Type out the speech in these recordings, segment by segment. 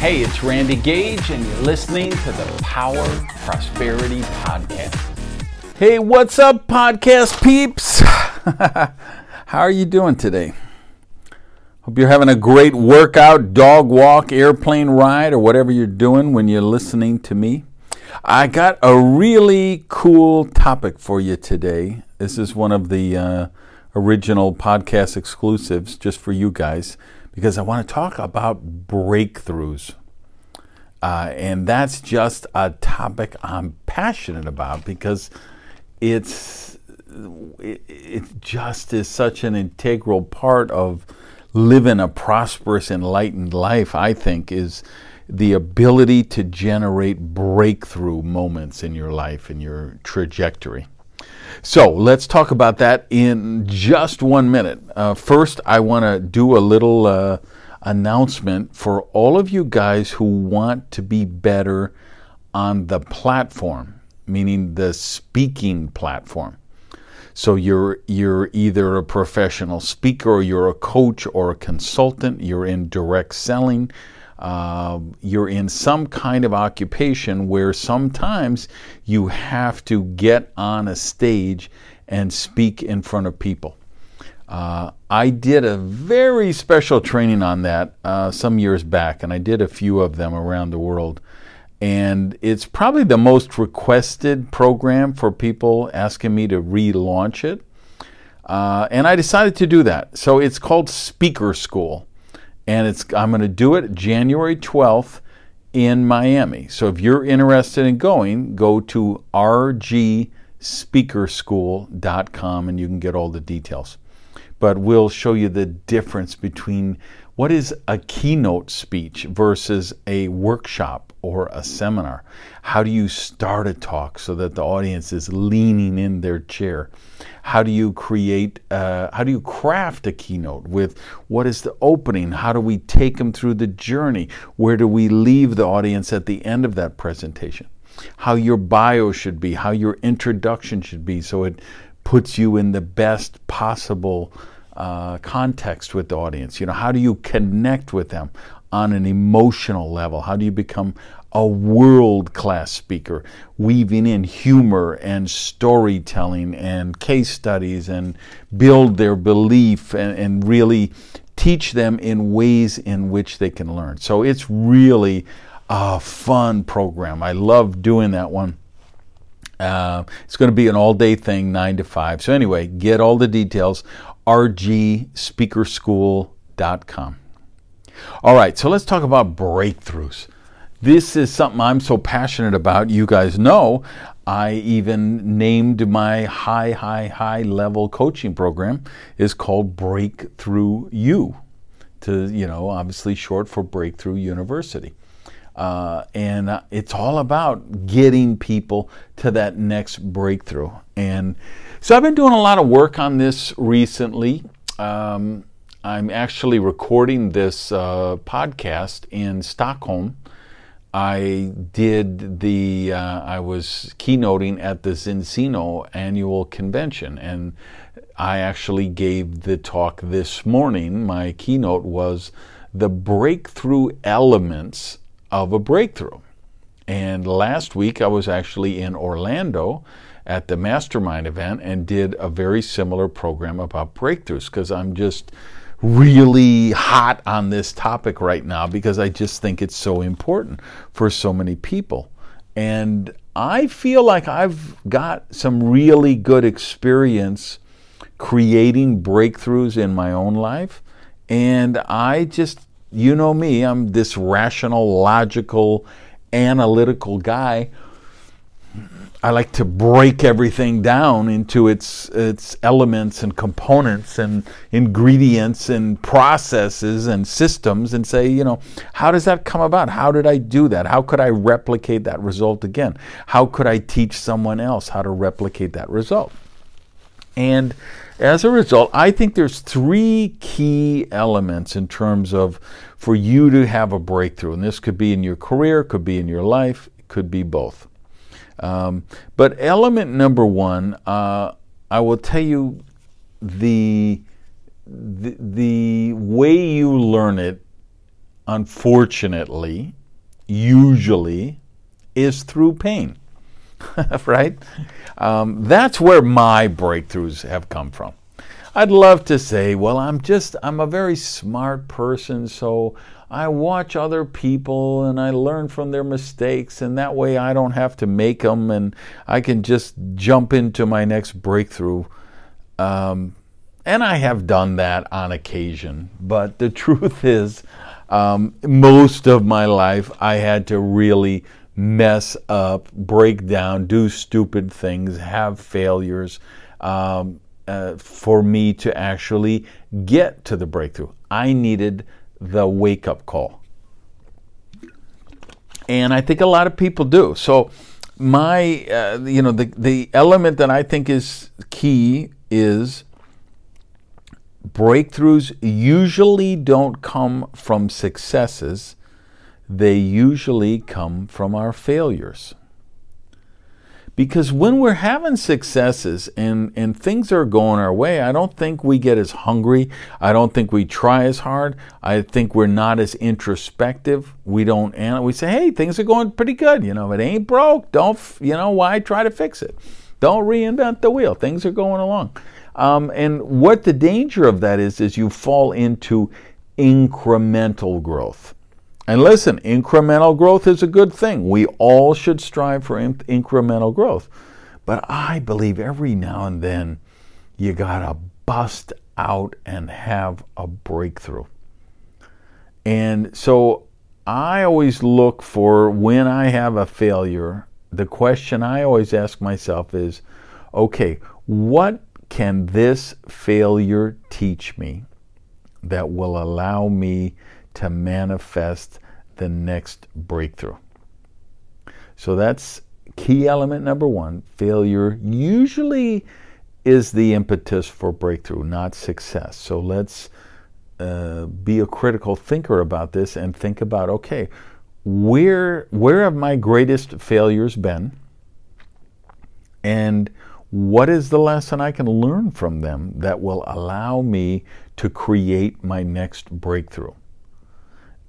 Hey, it's Randy Gage, and you're listening to the Power Prosperity Podcast. Hey, what's up, podcast peeps? How are you doing today? Hope you're having a great workout, dog walk, airplane ride, or whatever you're doing when you're listening to me. I got a really cool topic for you today. This is one of the uh, original podcast exclusives just for you guys because I want to talk about breakthroughs. Uh, and that's just a topic I'm passionate about because it's it, it just is such an integral part of living a prosperous, enlightened life. I think is the ability to generate breakthrough moments in your life and your trajectory. So let's talk about that in just one minute. Uh, first, I want to do a little uh, announcement for all of you guys who want to be better on the platform, meaning the speaking platform. So you're you're either a professional speaker, or you're a coach, or a consultant. You're in direct selling uh, you're in some kind of occupation where sometimes you have to get on a stage and speak in front of people. Uh, I did a very special training on that uh, some years back, and I did a few of them around the world. And it's probably the most requested program for people asking me to relaunch it. Uh, and I decided to do that. So it's called Speaker School and it's I'm going to do it January 12th in Miami. So if you're interested in going, go to rgspeakerschool.com and you can get all the details. But we'll show you the difference between what is a keynote speech versus a workshop or a seminar. How do you start a talk so that the audience is leaning in their chair? How do you create, uh, how do you craft a keynote with what is the opening? How do we take them through the journey? Where do we leave the audience at the end of that presentation? How your bio should be, how your introduction should be, so it puts you in the best possible uh, context with the audience. You know, how do you connect with them on an emotional level? How do you become a world class speaker, weaving in humor and storytelling and case studies and build their belief and, and really teach them in ways in which they can learn. So it's really a fun program. I love doing that one. Uh, it's going to be an all day thing, 9 to 5. So, anyway, get all the details rgspeakerschool.com. All right, so let's talk about breakthroughs. This is something I'm so passionate about. You guys know I even named my high, high, high level coaching program is called Breakthrough U, to you know, obviously short for Breakthrough University. Uh, and uh, it's all about getting people to that next breakthrough. And so I've been doing a lot of work on this recently. Um, I'm actually recording this uh, podcast in Stockholm I did the, uh, I was keynoting at the Zinzino annual convention, and I actually gave the talk this morning. My keynote was the breakthrough elements of a breakthrough. And last week I was actually in Orlando at the mastermind event and did a very similar program about breakthroughs because I'm just really hot on this topic right now because I just think it's so important for so many people. And I feel like I've got some really good experience creating breakthroughs in my own life. And I just, you know me, I'm this rational, logical, analytical guy I like to break everything down into its its elements and components and ingredients and processes and systems and say, you know, how does that come about? How did I do that? How could I replicate that result again? How could I teach someone else how to replicate that result? And as a result, I think there's three key elements in terms of for you to have a breakthrough. And this could be in your career, could be in your life, could be both. Um, but element number one, uh, I will tell you the, the, the way you learn it unfortunately, usually is through pain, right? Um, that's where my breakthroughs have come from. I'd love to say, well, I'm just, I'm a very smart person, so I watch other people and I learn from their mistakes, and that way I don't have to make them and I can just jump into my next breakthrough. Um, and I have done that on occasion, but the truth is, um, most of my life I had to really mess up, break down, do stupid things, have failures um, uh, for me to actually get to the breakthrough. I needed the wake up call. And I think a lot of people do. So, my, uh, you know, the, the element that I think is key is breakthroughs usually don't come from successes, they usually come from our failures. Because when we're having successes and, and things are going our way, I don't think we get as hungry. I don't think we try as hard. I think we're not as introspective. We don't, and we say, hey, things are going pretty good. You know, it ain't broke. Don't, you know, why try to fix it? Don't reinvent the wheel. Things are going along. Um, and what the danger of that is, is you fall into incremental growth. And listen, incremental growth is a good thing. We all should strive for in- incremental growth. But I believe every now and then you got to bust out and have a breakthrough. And so I always look for when I have a failure, the question I always ask myself is okay, what can this failure teach me that will allow me to manifest the next breakthrough. So that's key element number one. Failure usually is the impetus for breakthrough, not success. So let's uh, be a critical thinker about this and think about okay, where where have my greatest failures been? And what is the lesson I can learn from them that will allow me to create my next breakthrough?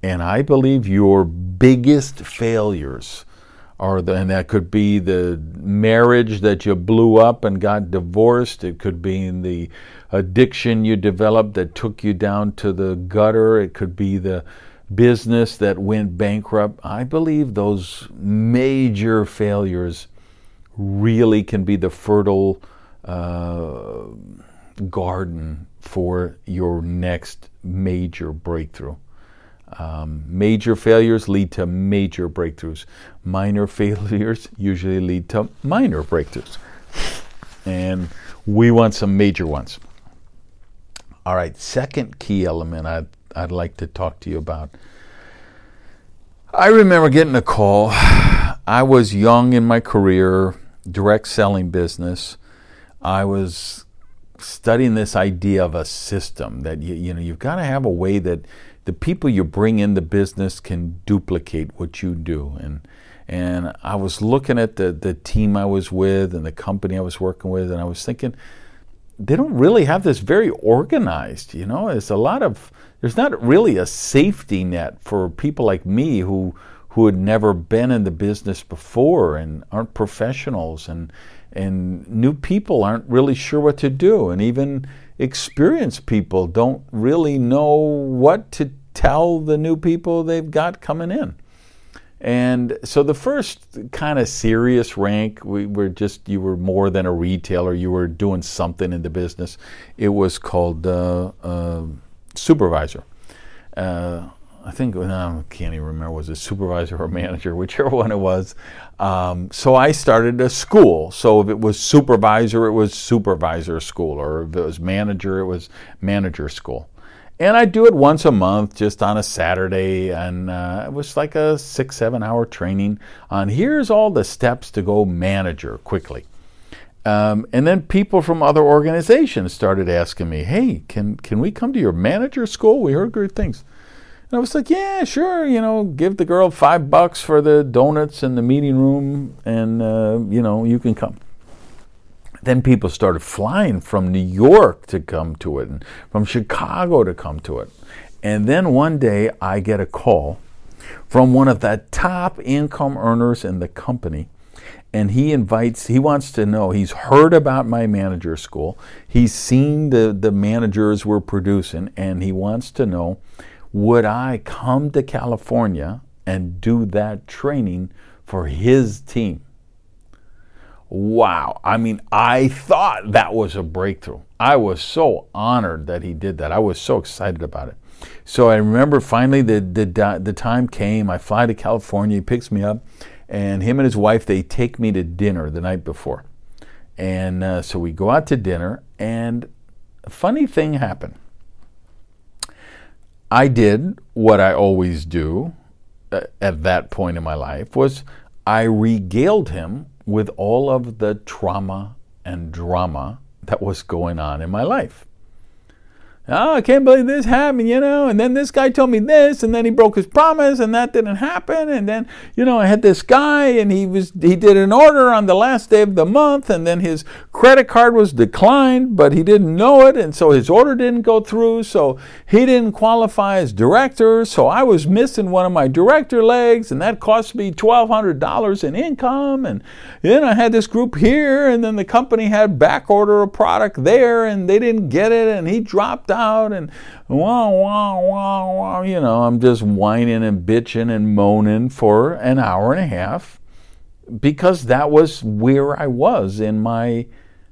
And I believe your biggest failures are, the, and that could be the marriage that you blew up and got divorced. It could be the addiction you developed that took you down to the gutter. It could be the business that went bankrupt. I believe those major failures really can be the fertile uh, garden for your next major breakthrough. Um, major failures lead to major breakthroughs. Minor failures usually lead to minor breakthroughs. And we want some major ones. All right, second key element I'd, I'd like to talk to you about. I remember getting a call. I was young in my career, direct selling business. I was studying this idea of a system that you, you know you've got to have a way that the people you bring in the business can duplicate what you do. And and I was looking at the the team I was with and the company I was working with, and I was thinking, they don't really have this very organized. You know, it's a lot of there's not really a safety net for people like me who who had never been in the business before and aren't professionals and and new people aren't really sure what to do and even experienced people don't really know what to tell the new people they've got coming in. And so the first kind of serious rank, we were just, you were more than a retailer, you were doing something in the business. It was called uh, uh, supervisor. Uh, I think, I can't even remember, was it supervisor or manager, whichever one it was. Um, so I started a school. So if it was supervisor, it was supervisor school, or if it was manager, it was manager school. And I do it once a month, just on a Saturday, and uh, it was like a six, seven hour training on here's all the steps to go manager quickly. Um, and then people from other organizations started asking me, "Hey, can can we come to your manager school? We heard great things." And I was like, yeah, sure, you know, give the girl five bucks for the donuts in the meeting room, and, uh, you know, you can come. Then people started flying from New York to come to it, and from Chicago to come to it. And then one day I get a call from one of the top income earners in the company. And he invites, he wants to know, he's heard about my manager school. He's seen the, the managers we're producing, and he wants to know would I come to California and do that training for his team? Wow. I mean, I thought that was a breakthrough. I was so honored that he did that. I was so excited about it. So I remember finally the, the, the time came. I fly to California. He picks me up, and him and his wife they take me to dinner the night before, and uh, so we go out to dinner. And a funny thing happened. I did what I always do uh, at that point in my life was I regaled him with all of the trauma and drama that was going on in my life oh, I can't believe this happened, you know, and then this guy told me this, and then he broke his promise, and that didn't happen, and then, you know, I had this guy, and he was he did an order on the last day of the month, and then his credit card was declined, but he didn't know it, and so his order didn't go through, so he didn't qualify as director, so I was missing one of my director legs, and that cost me twelve hundred dollars in income, and then I had this group here, and then the company had back order a product there, and they didn't get it, and he dropped out and wah, wah, wah, wah. You know, I'm just whining and bitching and moaning for an hour and a half because that was where I was in my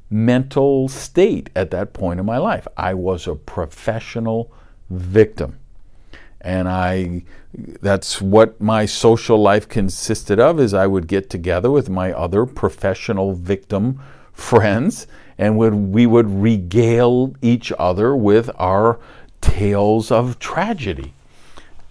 mental state at that point in my life. I was a professional victim. And I that's what my social life consisted of is I would get together with my other professional victim friends and would, we would regale each other with our tales of tragedy.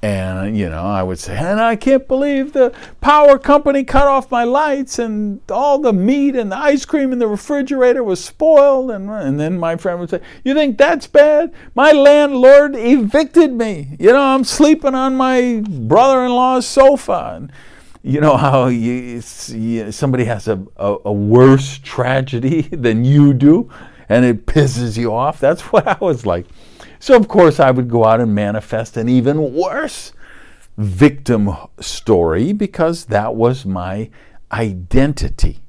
And, you know, I would say, and I can't believe the power company cut off my lights and all the meat and the ice cream in the refrigerator was spoiled. And, and then my friend would say, You think that's bad? My landlord evicted me. You know, I'm sleeping on my brother in law's sofa. And, you know how you, you, somebody has a, a, a, worse tragedy than you do and it pisses you off? That's what I was like. So, of course, I would go out and manifest an even worse victim story because that was my identity.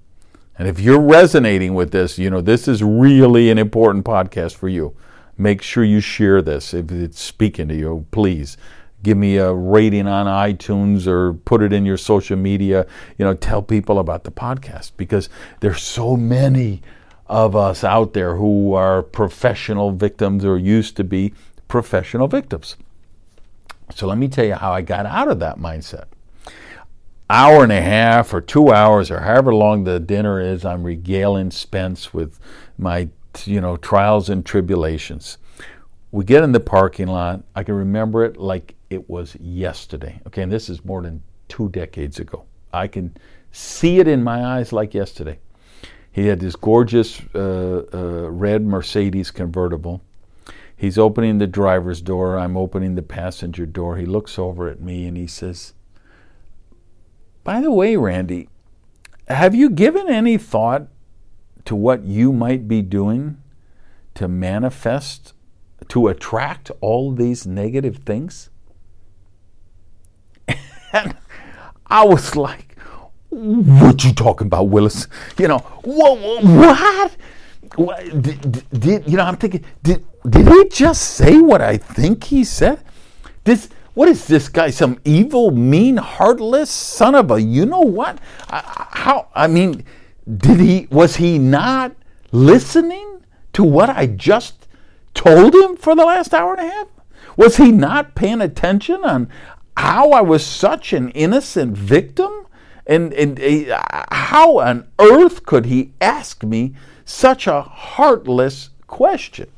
And if you're resonating with this, you know, this is really an important podcast for you. Make sure you share this if it's speaking to you, please give me a rating on iTunes or put it in your social media. You know, tell people about the podcast because there's so many of us out there who are professional victims or used to be professional victims. So let me tell you how I got out of that mindset. Hour and a half or two hours or however long the dinner is, I'm regaling Spence with my you know trials and tribulations. We get in the parking lot. I can remember it like it was yesterday. Okay, and this is more than two decades ago. I can see it in my eyes like yesterday. He had this gorgeous uh, uh, red Mercedes convertible. He's opening the driver's door. I'm opening the passenger door. He looks over at me and he says, By the way, Randy, have you given any thought to what you might be doing to manifest, to attract all these negative things? And I was like, what you talking about, Willis? You know, what? what? did, did, you know? I'm thinking, did did he just say what I think he said? This what is this guy? Some evil, mean, heartless son of a you know what? How? I mean, did he? Was he not listening to what I just told him for the last hour and a half? Was he not paying attention on how I was such an innocent victim? And, and uh, how on earth could he ask me such a heartless question?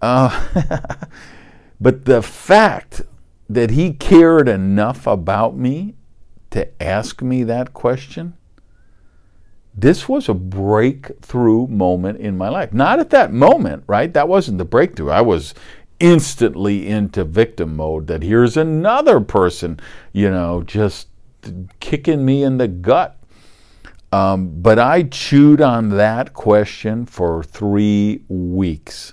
Uh, but the fact that he cared enough about me to ask me that question, this was a breakthrough moment in my life. Not at that moment, right? That wasn't the breakthrough. I was instantly into victim mode that here's another person, you know, just kicking me in the gut. Um, but I chewed on that question for three weeks.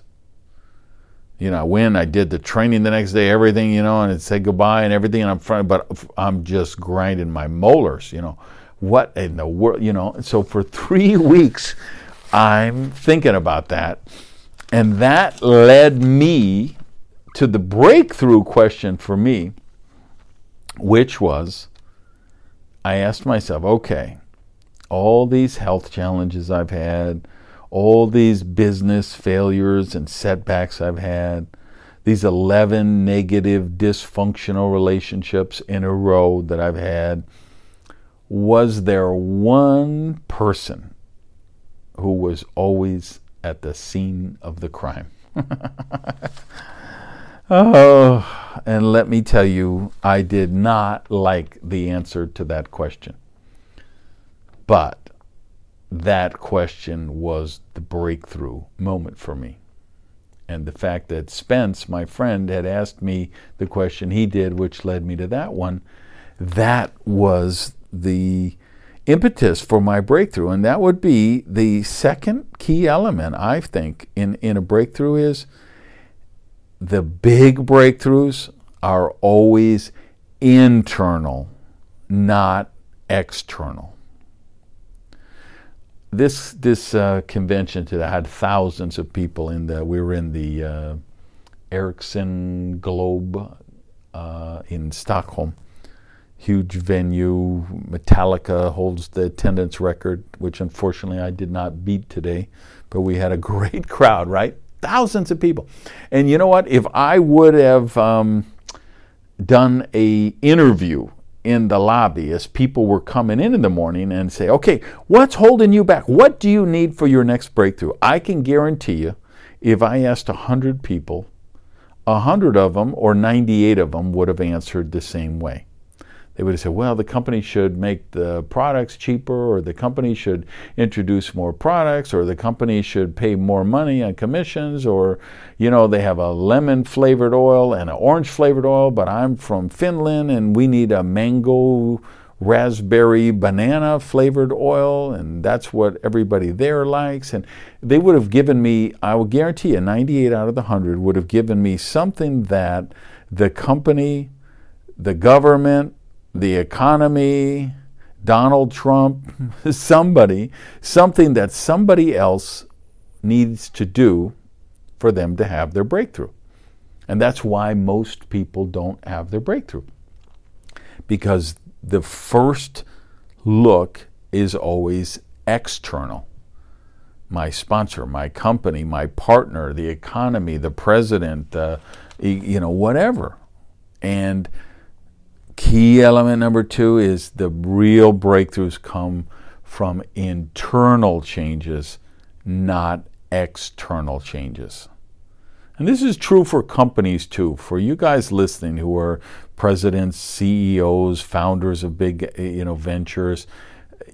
you know, I win. I did the training the next day, everything, you know, and it said goodbye and everything. And I'm front, but I'm just grinding my molars, you know. What in the world, you know? So for three weeks, I'm thinking about that, and that led me to the breakthrough question for me, which was, I asked myself, okay, all these health challenges I've had all these business failures and setbacks I've had, these 11 negative, dysfunctional relationships in a row that I've had, was there one person who was always at the scene of the crime? oh, and let me tell you, I did not like the answer to that question. But that question was the breakthrough moment for me. And the fact that Spence, my friend, had asked me the question he did, which led me to that one, that was the impetus for my breakthrough. And that would be the second key element, I think, in, in a breakthrough is the big breakthroughs are always internal, not external this this uh, convention today had thousands of people in the. We were in the uh, Ericsson Globe uh, in Stockholm, huge venue. Metallica holds the attendance record, which unfortunately I did not beat today, but we had a great crowd. Right, thousands of people, and you know what? If I would have um, done a interview in the lobby as people were coming in in the morning and say, okay, what's holding you back? What do you need for your next breakthrough? I can guarantee you, if I asked 100 people, 100 of them or 98 of them would have answered the same way they would have said, well, the company should make the products cheaper, or the company should introduce more products, or the company should pay more money on commissions, or, you know, they have a lemon flavored oil and an orange flavored oil, but I'm from Finland and we need a mango raspberry banana flavored oil and that's what everybody there likes. And they would have given me i will guarantee you 98 out of the 100 would have given me something that the company the government the economy, Donald Trump, somebody, something that somebody else needs to do for them to have their breakthrough. And that's why most people don't have their breakthrough. Because the first look is always external. My sponsor, my company, my partner, the economy, the president, uh, you know, whatever. And Key element number two is the real breakthroughs come from internal changes, not external changes. And this is true for companies too. For you guys listening who are presidents, CEOs, founders of big you know ventures,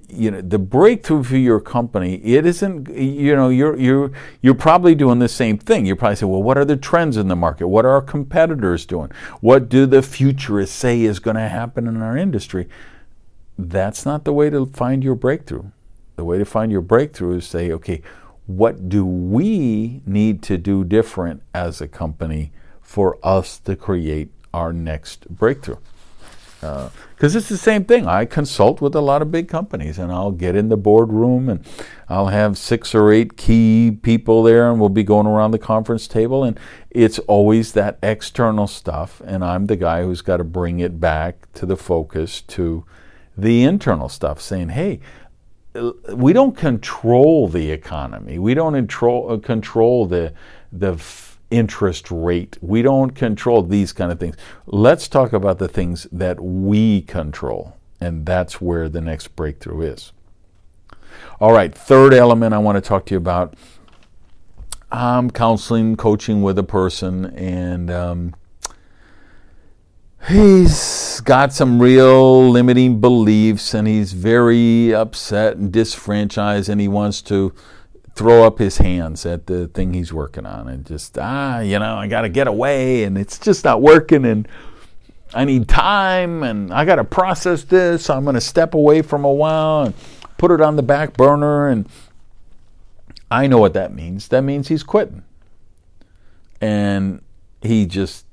you know the breakthrough for your company it isn't you know you're you're you're probably doing the same thing. You're probably saying well what are the trends in the market? What are our competitors doing? What do the futurists say is going to happen in our industry? That's not the way to find your breakthrough. The way to find your breakthrough is say okay what do we need to do different as a company for us to create our next breakthrough uh, because it's the same thing. I consult with a lot of big companies, and I'll get in the boardroom, and I'll have six or eight key people there, and we'll be going around the conference table, and it's always that external stuff, and I'm the guy who's got to bring it back to the focus to the internal stuff, saying, "Hey." We don't control the economy. We don't control, uh, control the the interest rate. We don't control these kind of things. Let's talk about the things that we control. And that's where the next breakthrough is. All right, third element I want to talk to you about. I'm counseling, coaching with a person, and um, he's got some real limiting beliefs, and he's very upset and disfranchised, and he wants to throw up his hands at the thing he's working on and just ah you know i got to get away and it's just not working and i need time and i got to process this so i'm going to step away from a while and put it on the back burner and i know what that means that means he's quitting and he just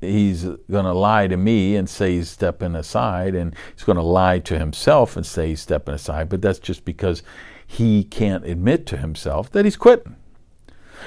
he's going to lie to me and say he's stepping aside, and he's going to lie to himself and say he's stepping aside. But that's just because he can't admit to himself that he's quitting.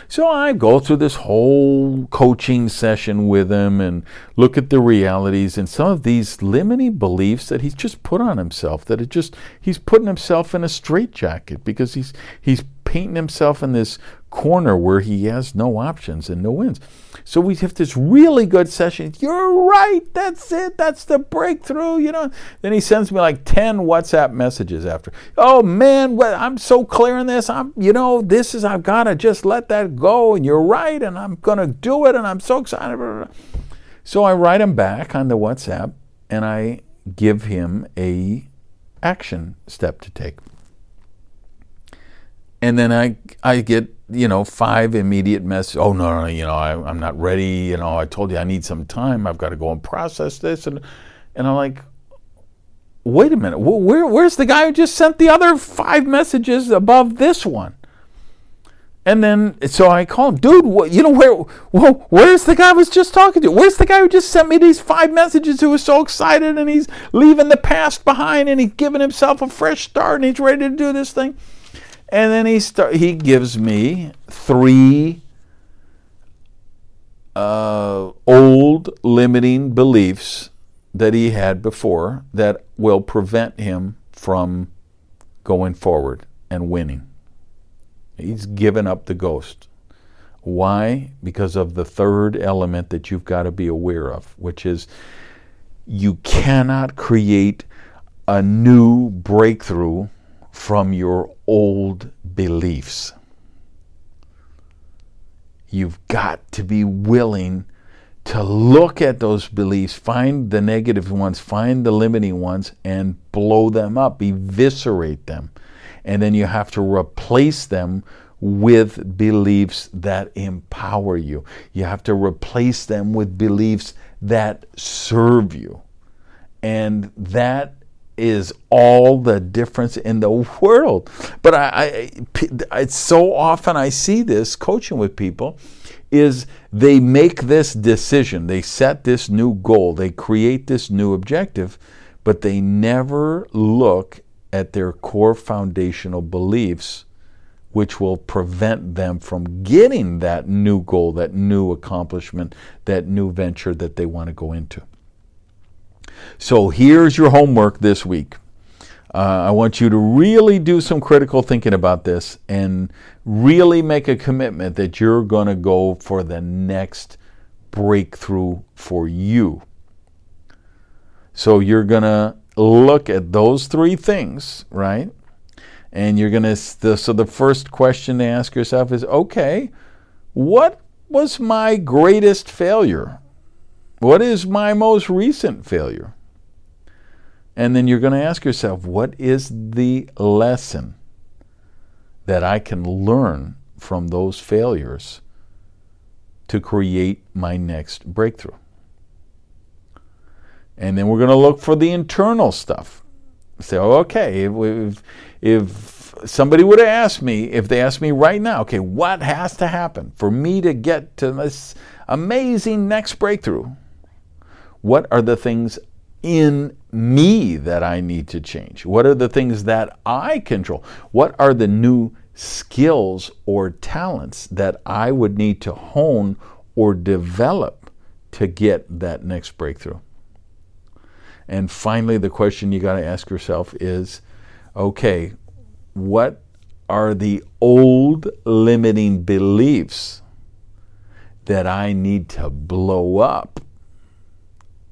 So I go through this whole coaching session with him and look at the realities and some of these limiting beliefs that he's just put on himself. That it just he's putting himself in a straitjacket because he's he's painting himself in this corner where he has no options and no wins. So we have this really good session. You're right. That's it. That's the breakthrough. You know. Then he sends me like ten WhatsApp messages after. Oh man, I'm so clear on this. I'm, you know, this is I've got to just let that go. And you're right. And I'm gonna do it. And I'm so excited. So I write him back on the WhatsApp, and I give him a action step to take. And then I I get you know, five immediate messages. Oh no, no, you know, I, am not ready. You know, I told you I need some time. I've got to go and process this, and and I'm like, wait a minute, where where's the guy who just sent the other five messages above this one? And then so I call him, dude. What, you know where? Whoa, where's the guy I was just talking to? Where's the guy who just sent me these five messages? Who was so excited and he's leaving the past behind and he's giving himself a fresh start and he's ready to do this thing. And then he start, he gives me three uh, old limiting beliefs that he had before that will prevent him from going forward and winning. He's given up the ghost. Why? Because of the third element that you've got to be aware of, which is you cannot create a new breakthrough from your old beliefs. You've got to be willing to look at those beliefs, find the negative ones, find the limiting ones, and blow them up, eviscerate them. And then you have to replace them with beliefs that empower you. You have to replace them with beliefs that serve you. And that is all the difference in the world. But I, I, it's so often I see this coaching with people is they make this decision, they set this new goal, they create this new objective, but they never look at their core foundational beliefs which will prevent them from getting that new goal, that new accomplishment, that new venture that they want to go into. So here's your homework this week. Uh, I want you to really do some critical thinking about this and really make a commitment that you're going to go for the next breakthrough for you. So you're going to look at those three things, right? And you're going to, so the first question to ask yourself is okay, what was my greatest failure? What is my most recent failure? And then you're going to ask yourself, what is the lesson that I can learn from those failures to create my next breakthrough? And then we're going to look for the internal stuff. Say, oh, okay, if, if somebody would have asked me, if they asked me right now, okay, what has to happen for me to get to this amazing next breakthrough? What are the things in me that I need to change? What are the things that I control? What are the new skills or talents that I would need to hone or develop to get that next breakthrough? And finally, the question you got to ask yourself is okay, what are the old limiting beliefs that I need to blow up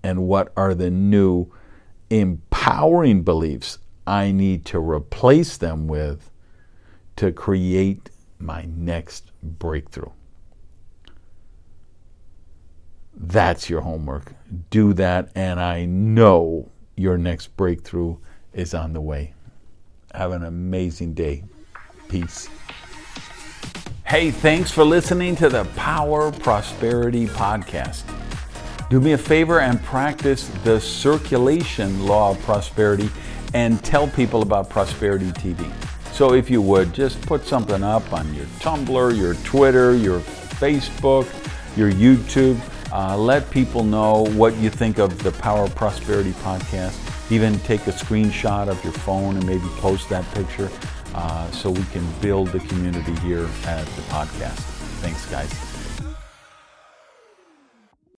and what are the new empowering beliefs I need to replace them with to create my next breakthrough. That's your homework. Do that, and I know your next breakthrough is on the way. Have an amazing day. Peace. Hey, thanks for listening to the Power Prosperity Podcast. Do me a favor and practice the circulation law of prosperity and tell people about Prosperity TV. So if you would, just put something up on your Tumblr, your Twitter, your Facebook, your YouTube. Uh, let people know what you think of the Power of Prosperity podcast. Even take a screenshot of your phone and maybe post that picture uh, so we can build the community here at the podcast. Thanks, guys.